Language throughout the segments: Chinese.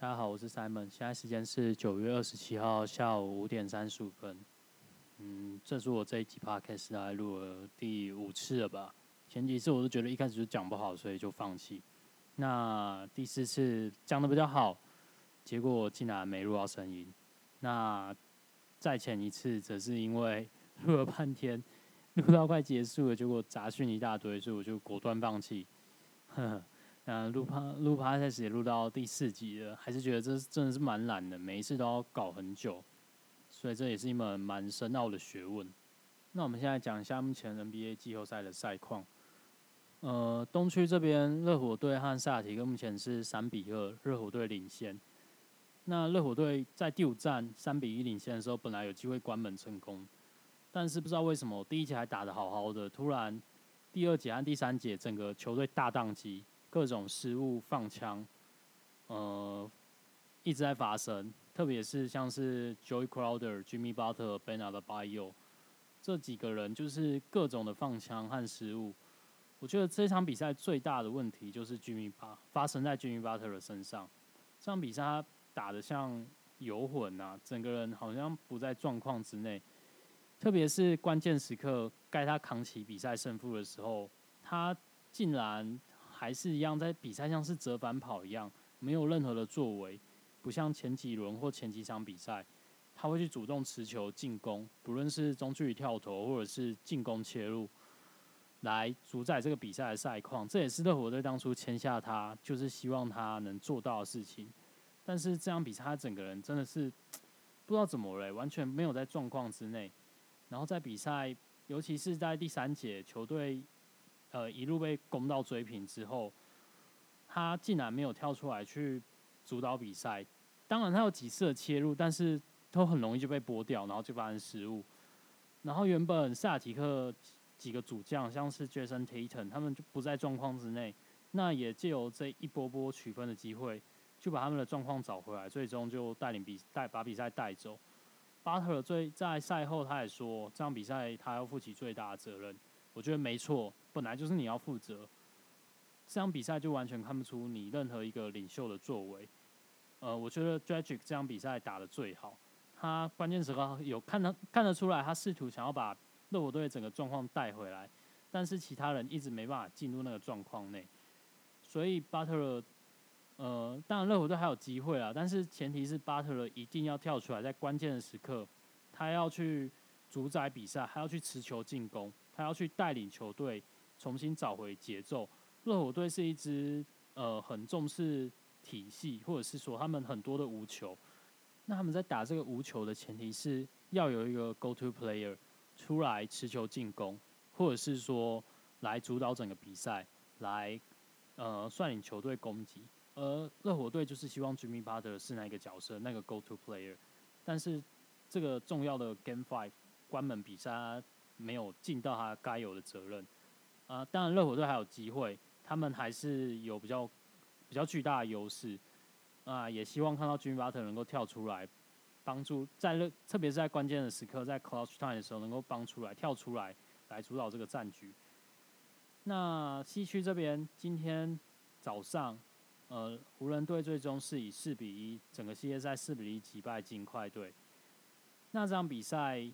大家好，我是 Simon，现在时间是九月二十七号下午五点三十五分。嗯，这是我这一集 podcast 来录了第五次了吧？前几次我都觉得一开始就讲不好，所以就放弃。那第四次讲的比较好，结果竟然没录到声音。那再前一次则是因为录了半天，录到快结束了，结果杂讯一大堆，所以我就果断放弃。呵呵。嗯，录趴录趴开始也录到第四集了，还是觉得这真的是蛮懒的，每一次都要搞很久，所以这也是一门蛮深奥的学问。那我们现在讲一下目前 NBA 季后赛的赛况。呃，东区这边热火队和萨提克目前是三比二，热火队领先。那热火队在第五战三比一领先的时候，本来有机会关门成功，但是不知道为什么第一节还打得好好的，突然第二节和第三节整个球队大宕机。各种失误、放枪，呃，一直在发生。特别是像是 Joey Crowder、Jimmy Butler、Bernard Bayo 这几个人，就是各种的放枪和失误。我觉得这场比赛最大的问题就是 Jimmy 发发生在 Jimmy Butler 的身上。这场比赛他打的像游魂啊，整个人好像不在状况之内。特别是关键时刻该他扛起比赛胜负的时候，他竟然。还是一样，在比赛像是折返跑一样，没有任何的作为，不像前几轮或前几场比赛，他会去主动持球进攻，不论是中距离跳投或者是进攻切入，来主宰这个比赛的赛况。这也是热火队当初签下他，就是希望他能做到的事情。但是这场比赛他整个人真的是 不知道怎么了，完全没有在状况之内。然后在比赛，尤其是在第三节，球队。呃，一路被攻到追平之后，他竟然没有跳出来去主导比赛。当然，他有几次的切入，但是都很容易就被拨掉，然后就发生失误。然后原本萨提克几个主将，像是 Jason Tatum，他们就不在状况之内。那也借由这一波波取分的机会，就把他们的状况找回来，最终就带领比带把比赛带走。巴特尔最在赛后他也说，这场比赛他要负起最大的责任。我觉得没错。本来就是你要负责，这场比赛就完全看不出你任何一个领袖的作为。呃，我觉得 d r a g i c 这场比赛打的最好，他关键时刻有看得看得出来，他试图想要把热火队整个状况带回来，但是其他人一直没办法进入那个状况内。所以巴特勒，呃，当然热火队还有机会啊，但是前提是巴特勒一定要跳出来，在关键的时刻，他要去主宰比赛，还要去持球进攻，他要去带领球队。重新找回节奏。热火队是一支呃很重视体系，或者是说他们很多的无球。那他们在打这个无球的前提是要有一个 go to player 出来持球进攻，或者是说来主导整个比赛，来呃率领球队攻击。而热火队就是希望 Jimmy Butler 是那个角色，那个 go to player。但是这个重要的 Game Five 关门比赛没有尽到他该有的责任。啊，当然热火队还有机会，他们还是有比较比较巨大的优势啊，也希望看到 Jimmy Butler 能够跳出来，帮助在热，特别是在关键的时刻，在 Clutch Time 的时候能够帮出来，跳出来来主导这个战局。那西区这边今天早上，呃，湖人队最终是以四比一，整个系列赛四比一击败金块队。那这场比赛。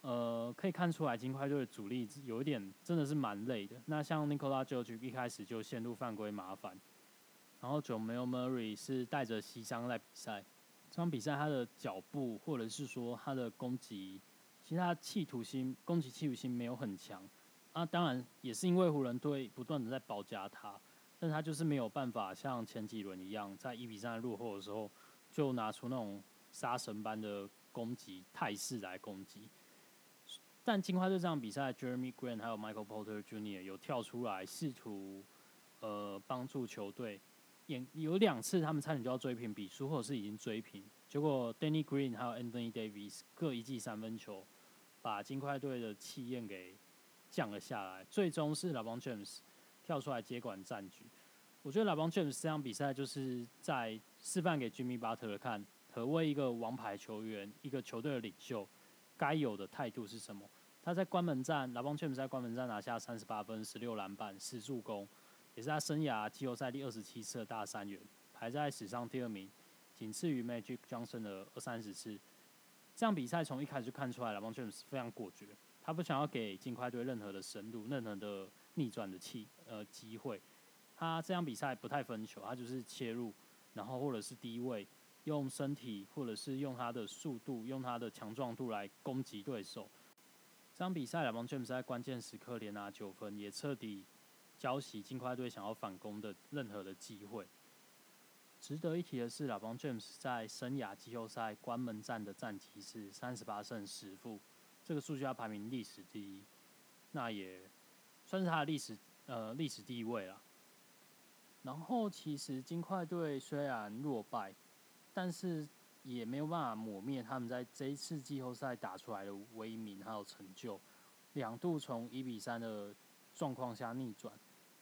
呃，可以看出来金块队的主力有一点真的是蛮累的。那像 Nikola Jokic 一开始就陷入犯规麻烦，然后 Jamal Murray 是带着膝伤来比赛。这场比赛他的脚步或者是说他的攻击，其实他企图心、攻击企图心没有很强。啊，当然也是因为湖人队不断的在包夹他，但他就是没有办法像前几轮一样，在一比三落后的时候就拿出那种杀神般的攻击态势来攻击。但金块队这场比赛，Jeremy Grant 还有 Michael Porter Jr. 有跳出来试图呃帮助球队，也有两次他们差点就要追平比数，或者是已经追平，结果 Danny Green 还有 Anthony Davis 各一记三分球，把金块队的气焰给降了下来。最终是 LeBron James 跳出来接管战局。我觉得 LeBron James 这场比赛就是在示范给 Jimmy Butler 看，何谓一个王牌球员，一个球队的领袖该有的态度是什么。他在关门战，拉邦詹姆斯在关门战拿下三十八分、十六篮板、十助攻，也是他生涯季后赛第二十七次的大三元，排在史上第二名。仅次于 Magic Johnson 的二三十次。这样比赛从一开始就看出来了，LeBron James 非常果决，他不想要给金块队任何的深度、任何的逆转的气呃机会。他这样比赛不太分球，他就是切入，然后或者是低位，用身体或者是用他的速度、用他的强壮度来攻击对手。这场比赛，LeBron James 在关键时刻连拿九分，也彻底浇熄金块队想要反攻的任何的机会。值得一提的是，LeBron James 在生涯季后赛关门战的战绩是三十八胜十负，这个数据要排名历史第一，那也算是他的历史呃历史地位了。然后，其实金块队虽然落败，但是也没有办法抹灭他们在这一次季后赛打出来的威名还有成就，两度从一比三的状况下逆转，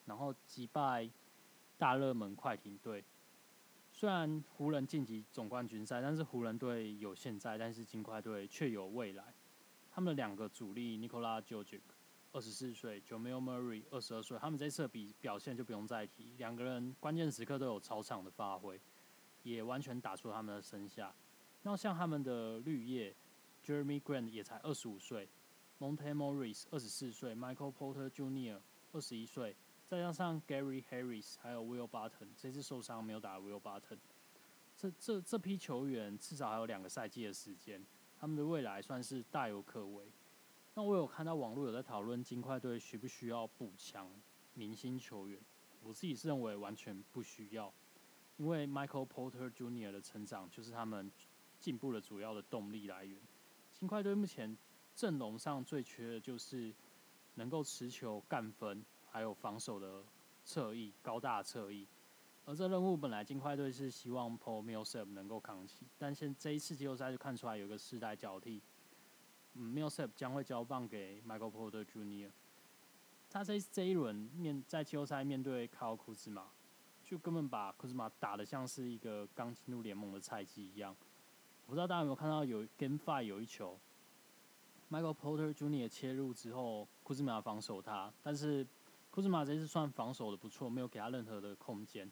然后击败大热门快艇队。虽然湖人晋级总冠军赛，但是湖人队有现在，但是金块队却有未来。他们的两个主力 Nikola Jokic，二十四岁；Jamal Murray，二十二岁。他们这次比表现就不用再提，两个人关键时刻都有超常的发挥，也完全打出他们的身价。那像他们的绿叶 Jeremy Grant 也才二十五岁，Monte Morris 二十四岁，Michael Porter Jr. 二十一岁。再加上 Gary Harris，还有 Will Barton，这次受伤没有打 Will Barton，这这这批球员至少还有两个赛季的时间，他们的未来算是大有可为。那我有看到网络有在讨论金块队需不需要补强明星球员，我自己是认为完全不需要，因为 Michael Porter Jr. 的成长就是他们进步的主要的动力来源。金块队目前阵容上最缺的就是能够持球干分。还有防守的侧翼，高大侧翼，而这任务本来金块队是希望 Paul Millsap 能够扛起，但现这一次季后赛就看出来有个世代交替，嗯，Millsap 将会交棒给 Michael Porter Jr.，他这这一轮面在季后赛面对卡奥库兹马，就根本把库兹马打的像是一个刚进入联盟的菜鸡一样，我不知道大家有没有看到有 Game Five 有一球，Michael Porter Jr. 切入之后，库兹马防守他，但是库兹马这次算防守的不错，没有给他任何的空间。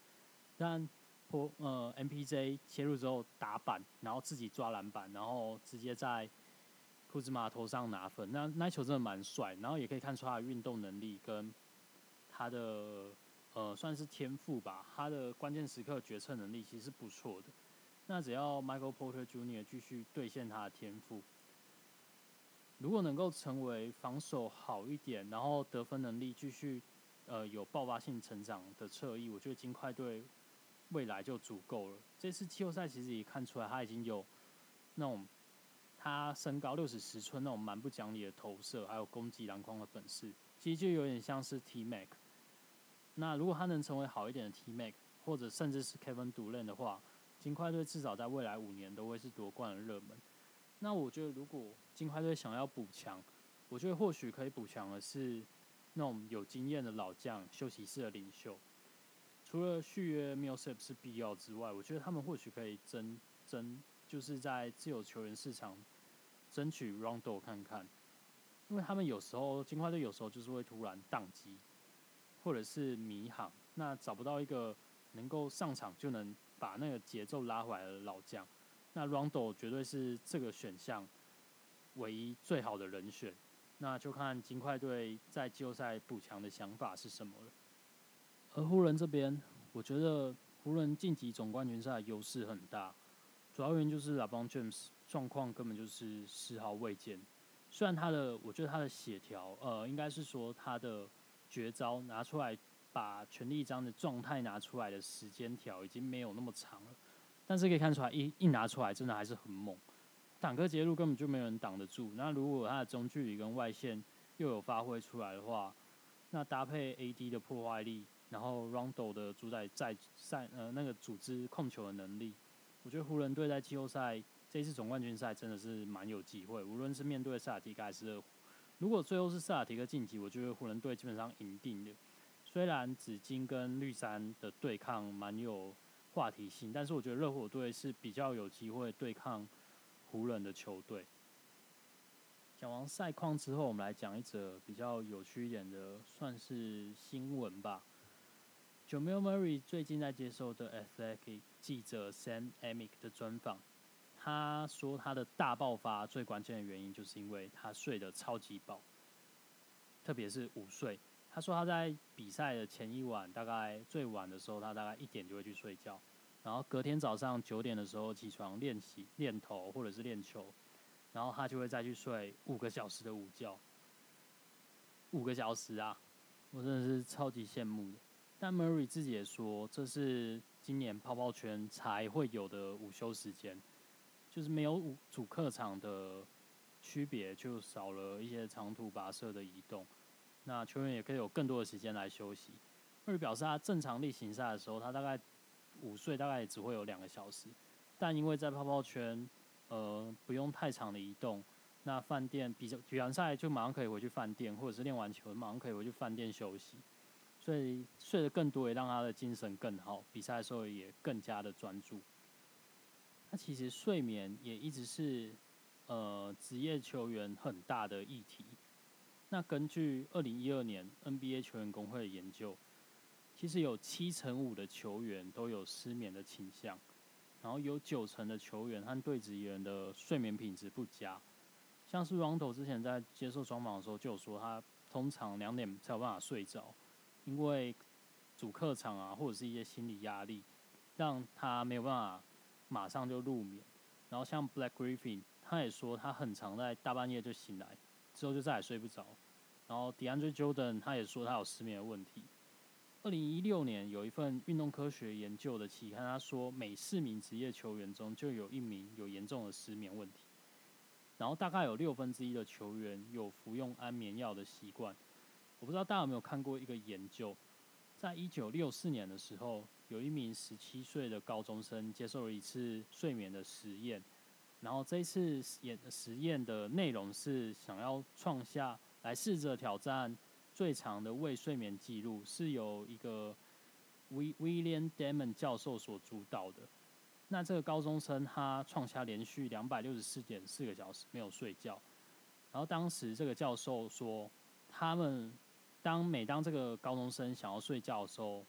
但破呃 MPJ 切入之后打板，然后自己抓篮板，然后直接在库兹马头上拿分。那那球真的蛮帅，然后也可以看出他的运动能力跟他的呃算是天赋吧。他的关键时刻决策能力其实是不错的。那只要 Michael Porter Jr. 继续兑现他的天赋。如果能够成为防守好一点，然后得分能力继续。呃，有爆发性成长的侧翼，我觉得金块队未来就足够了。这次季后赛其实也看出来，他已经有那种他身高六尺十寸那种蛮不讲理的投射，还有攻击篮筐的本事，其实就有点像是 T Mac。那如果他能成为好一点的 T Mac，或者甚至是 Kevin Durant 的话，金块队至少在未来五年都会是夺冠的热门。那我觉得，如果金块队想要补强，我觉得或许可以补强的是。那种有经验的老将、休息室的领袖，除了续约 m i l s i p 是必要之外，我觉得他们或许可以争争，就是在自由球员市场争取 Rondo 看看，因为他们有时候金块队有时候就是会突然宕机，或者是迷航，那找不到一个能够上场就能把那个节奏拉回来的老将，那 Rondo 绝对是这个选项唯一最好的人选。那就看金块队在季后赛补强的想法是什么了。而湖人这边，我觉得湖人晋级总冠军赛优势很大，主要原因就是 LeBron James 状况根本就是丝毫未见。虽然他的，我觉得他的协调，呃，应该是说他的绝招拿出来，把全力章的状态拿出来的时间条已经没有那么长了，但是可以看出来，一一拿出来，真的还是很猛。坦克截路根本就没有人挡得住。那如果他的中距离跟外线又有发挥出来的话，那搭配 AD 的破坏力，然后 Rondo 的主宰在赛呃那个组织控球的能力，我觉得湖人队在季后赛这次总冠军赛真的是蛮有机会。无论是面对塞尔提克还是如果最后是塞尔提克晋级，我觉得湖人队基本上赢定的。虽然紫金跟绿衫的对抗蛮有话题性，但是我觉得热火队是比较有机会对抗。湖人的球队。讲完赛况之后，我们来讲一则比较有趣一点的，算是新闻吧。Jamal Murray 最近在接受的 Athletic 记者 Sam Amick 的专访，他说他的大爆发最关键的原因就是因为他睡得超级饱，特别是午睡。他说他在比赛的前一晚，大概最晚的时候，他大概一点就会去睡觉，然后隔天早上九点的时候起床练习练头或者是练球，然后他就会再去睡五个小时的午觉。五个小时啊，我真的是超级羡慕的。但 Murray 自己也说，这是今年泡泡圈才会有的午休时间，就是没有主客场的区别，就少了一些长途跋涉的移动。那球员也可以有更多的时间来休息。Murray 表示，他正常例行赛的时候，他大概午睡大概也只会有两个小时，但因为在泡泡圈，呃，不用太长的移动，那饭店比较比完赛就马上可以回去饭店，或者是练完球马上可以回去饭店休息。所以睡得更多，也让他的精神更好，比赛的时候也更加的专注。其实睡眠也一直是呃职业球员很大的议题。那根据二零一二年 NBA 球员工会的研究，其实有七成五的球员都有失眠的倾向，然后有九成的球员和对职员的睡眠品质不佳。像是 Rondo 之前在接受专访的时候就有说，他通常两点才有办法睡着。因为主客场啊，或者是一些心理压力，让他没有办法马上就入眠。然后像 Black Griffin，他也说他很常在大半夜就醒来，之后就再也睡不着。然后 DeAndre Jordan 他也说他有失眠的问题。二零一六年有一份运动科学研究的期刊，他说每四名职业球员中就有一名有严重的失眠问题。然后大概有六分之一的球员有服用安眠药的习惯。我不知道大家有没有看过一个研究，在一九六四年的时候，有一名十七岁的高中生接受了一次睡眠的实验，然后这一次实实验的内容是想要创下来试着挑战最长的未睡眠记录，是由一个 William Damon 教授所主导的。那这个高中生他创下连续两百六十四点四个小时没有睡觉，然后当时这个教授说他们。当每当这个高中生想要睡觉的时候，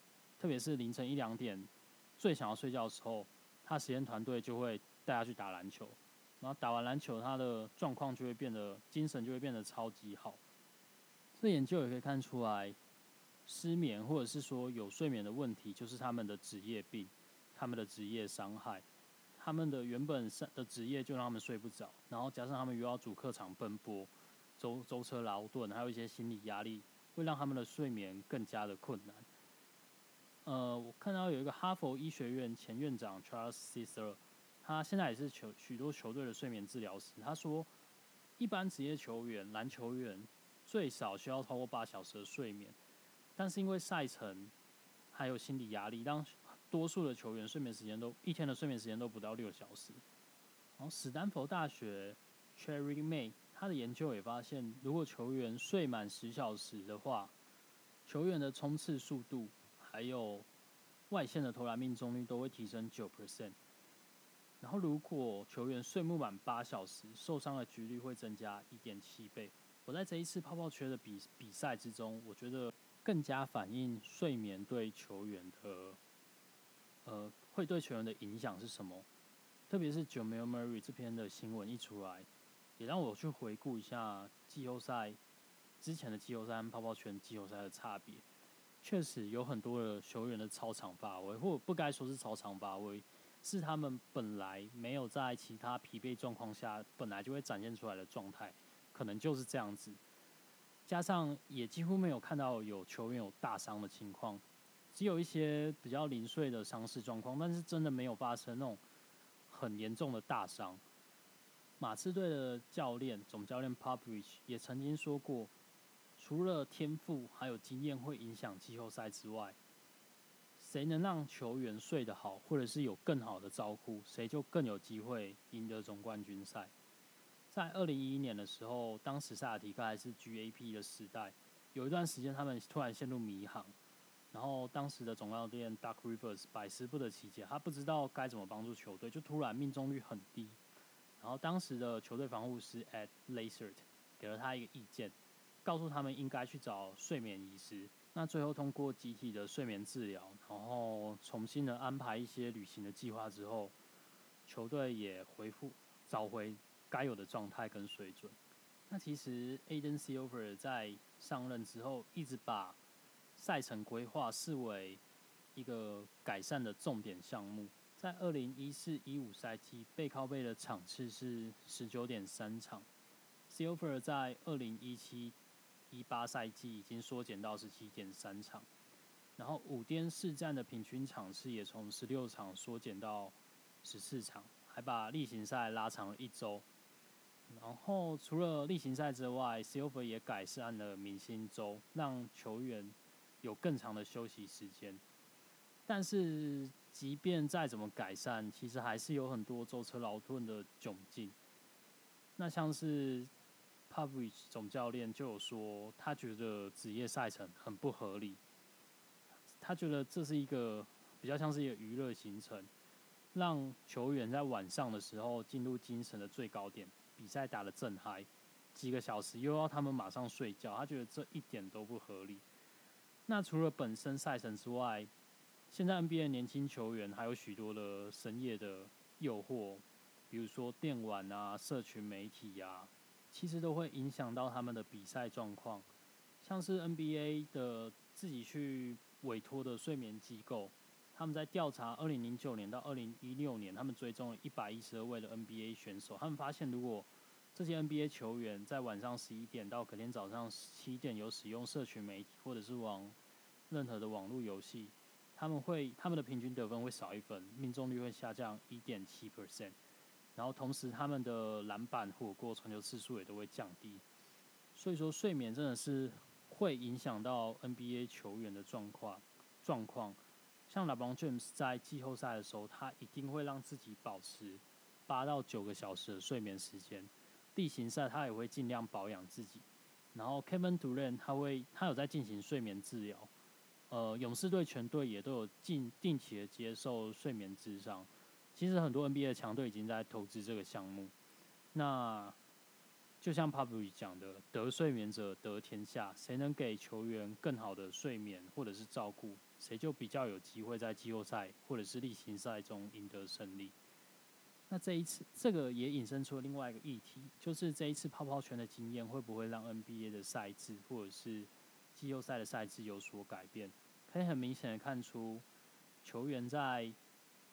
特别是凌晨一两点最想要睡觉的时候，他实验团队就会带他去打篮球，然后打完篮球，他的状况就会变得精神就会变得超级好。这研究也可以看出来，失眠或者是说有睡眠的问题，就是他们的职业病，他们的职业伤害，他们的原本的职业就让他们睡不着，然后加上他们又要主客场奔波，舟舟车劳顿，还有一些心理压力。会让他们的睡眠更加的困难。呃，我看到有一个哈佛医学院前院长 Charles Cesar，他现在也是球许多球队的睡眠治疗师。他说，一般职业球员、篮球员最少需要超过八小时的睡眠，但是因为赛程还有心理压力，让多数的球员睡眠时间都一天的睡眠时间都不到六小时。然后，史丹佛大学 Cherry May。他的研究也发现，如果球员睡满十小时的话，球员的冲刺速度还有外线的投篮命中率都会提升九 percent。然后，如果球员睡不满八小时，受伤的几率会增加一点七倍。我在这一次泡泡圈的比比赛之中，我觉得更加反映睡眠对球员的，呃，会对球员的影响是什么？特别是 Jamal Murray 这篇的新闻一出来。也让我去回顾一下季后赛之前的季后赛泡泡圈季后赛的差别。确实有很多的球员的超常发挥，或不该说是超常发挥，是他们本来没有在其他疲惫状况下本来就会展现出来的状态，可能就是这样子。加上也几乎没有看到有球员有大伤的情况，只有一些比较零碎的伤势状况，但是真的没有发生那种很严重的大伤。马刺队的教练总教练 Popovich 也曾经说过，除了天赋还有经验会影响季后赛之外，谁能让球员睡得好，或者是有更好的照顾，谁就更有机会赢得总冠军赛。在二零一一年的时候，当时萨尔提克还是 GAP 的时代，有一段时间他们突然陷入迷航，然后当时的总教练 Duck Rivers 百思不得其解，他不知道该怎么帮助球队，就突然命中率很低。然后当时的球队防护师 Ed Lasert 给了他一个意见，告诉他们应该去找睡眠医师，那最后通过集体的睡眠治疗，然后重新的安排一些旅行的计划之后，球队也恢复找回该有的状态跟水准。那其实 Aden Silver 在上任之后，一直把赛程规划视为一个改善的重点项目。在二零一四一五赛季，背靠背的场次是十九点三场，Silver 在二零一七。一八赛季已经缩减到十七点三场，然后五颠四战的平均场次也从十六场缩减到十四场，还把例行赛拉长了一周。然后除了例行赛之外，Silver 也改善了明星周，让球员有更长的休息时间。但是，即便再怎么改善，其实还是有很多舟车劳顿的窘境。那像是。P u b r i c h 总教练就有说，他觉得职业赛程很不合理。他觉得这是一个比较像是一个娱乐行程，让球员在晚上的时候进入精神的最高点，比赛打得正嗨，几个小时又要他们马上睡觉，他觉得这一点都不合理。那除了本身赛程之外，现在 NBA 年轻球员还有许多的深夜的诱惑，比如说电玩啊、社群媒体呀。其实都会影响到他们的比赛状况，像是 NBA 的自己去委托的睡眠机构，他们在调查二零零九年到二零一六年，他们追踪了一百一十二位的 NBA 选手，他们发现如果这些 NBA 球员在晚上十一点到隔天早上七点有使用社群媒体或者是往任何的网络游戏，他们会他们的平均得分会少一分，命中率会下降一点七 percent。然后同时，他们的篮板、火锅、传球次数也都会降低，所以说睡眠真的是会影响到 NBA 球员的状况。状况像 LeBron James 在季后赛的时候，他一定会让自己保持八到九个小时的睡眠时间。例行赛他也会尽量保养自己。然后 Kevin Durant 他会他有在进行睡眠治疗。呃，勇士队全队也都有定定期的接受睡眠治疗。其实很多 NBA 的强队已经在投资这个项目。那就像 p a b l 讲的，“得睡眠者得天下”，谁能给球员更好的睡眠或者是照顾，谁就比较有机会在季后赛或者是例行赛中赢得胜利。那这一次，这个也引申出了另外一个议题，就是这一次泡泡圈的经验会不会让 NBA 的赛制或者是季后赛的赛制有所改变？可以很明显的看出，球员在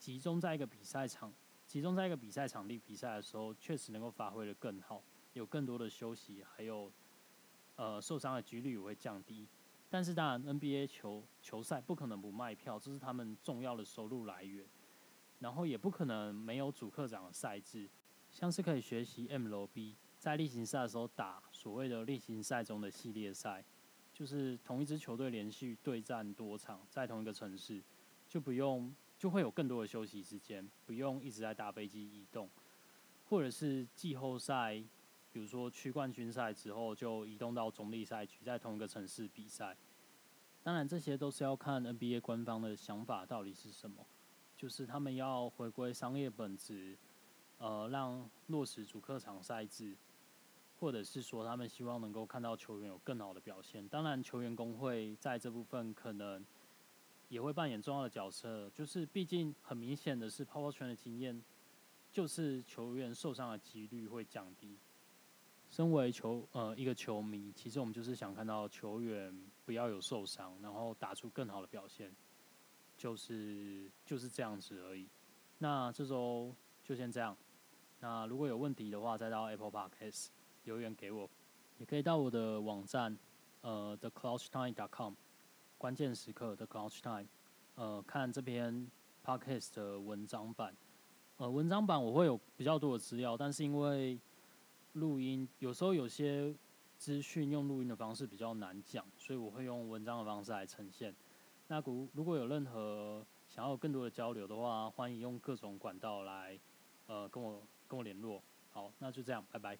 集中在一个比赛场，集中在一个比赛场地比赛的时候，确实能够发挥的更好，有更多的休息，还有呃受伤的几率也会降低。但是当然，NBA 球球赛不可能不卖票，这是他们重要的收入来源。然后也不可能没有主客场的赛制，像是可以学习 MLB 在例行赛的时候打所谓的例行赛中的系列赛，就是同一支球队连续对战多场，在同一个城市，就不用。就会有更多的休息时间，不用一直在搭飞机移动，或者是季后赛，比如说区冠军赛之后就移动到中立赛区，在同一个城市比赛。当然，这些都是要看 NBA 官方的想法到底是什么，就是他们要回归商业本质，呃，让落实主客场赛制，或者是说他们希望能够看到球员有更好的表现。当然，球员工会在这部分可能。也会扮演重要的角色，就是毕竟很明显的是，泡泡圈的经验就是球员受伤的几率会降低。身为球呃一个球迷，其实我们就是想看到球员不要有受伤，然后打出更好的表现，就是就是这样子而已。那这周就先这样。那如果有问题的话，再到 Apple Podcast 留言给我，也可以到我的网站呃 theclouchtime.com。关键时刻的 Clutch Time，呃，看这篇 Podcast 的文章版，呃，文章版我会有比较多的资料，但是因为录音有时候有些资讯用录音的方式比较难讲，所以我会用文章的方式来呈现。那如如果有任何想要有更多的交流的话，欢迎用各种管道来呃跟我跟我联络。好，那就这样，拜拜。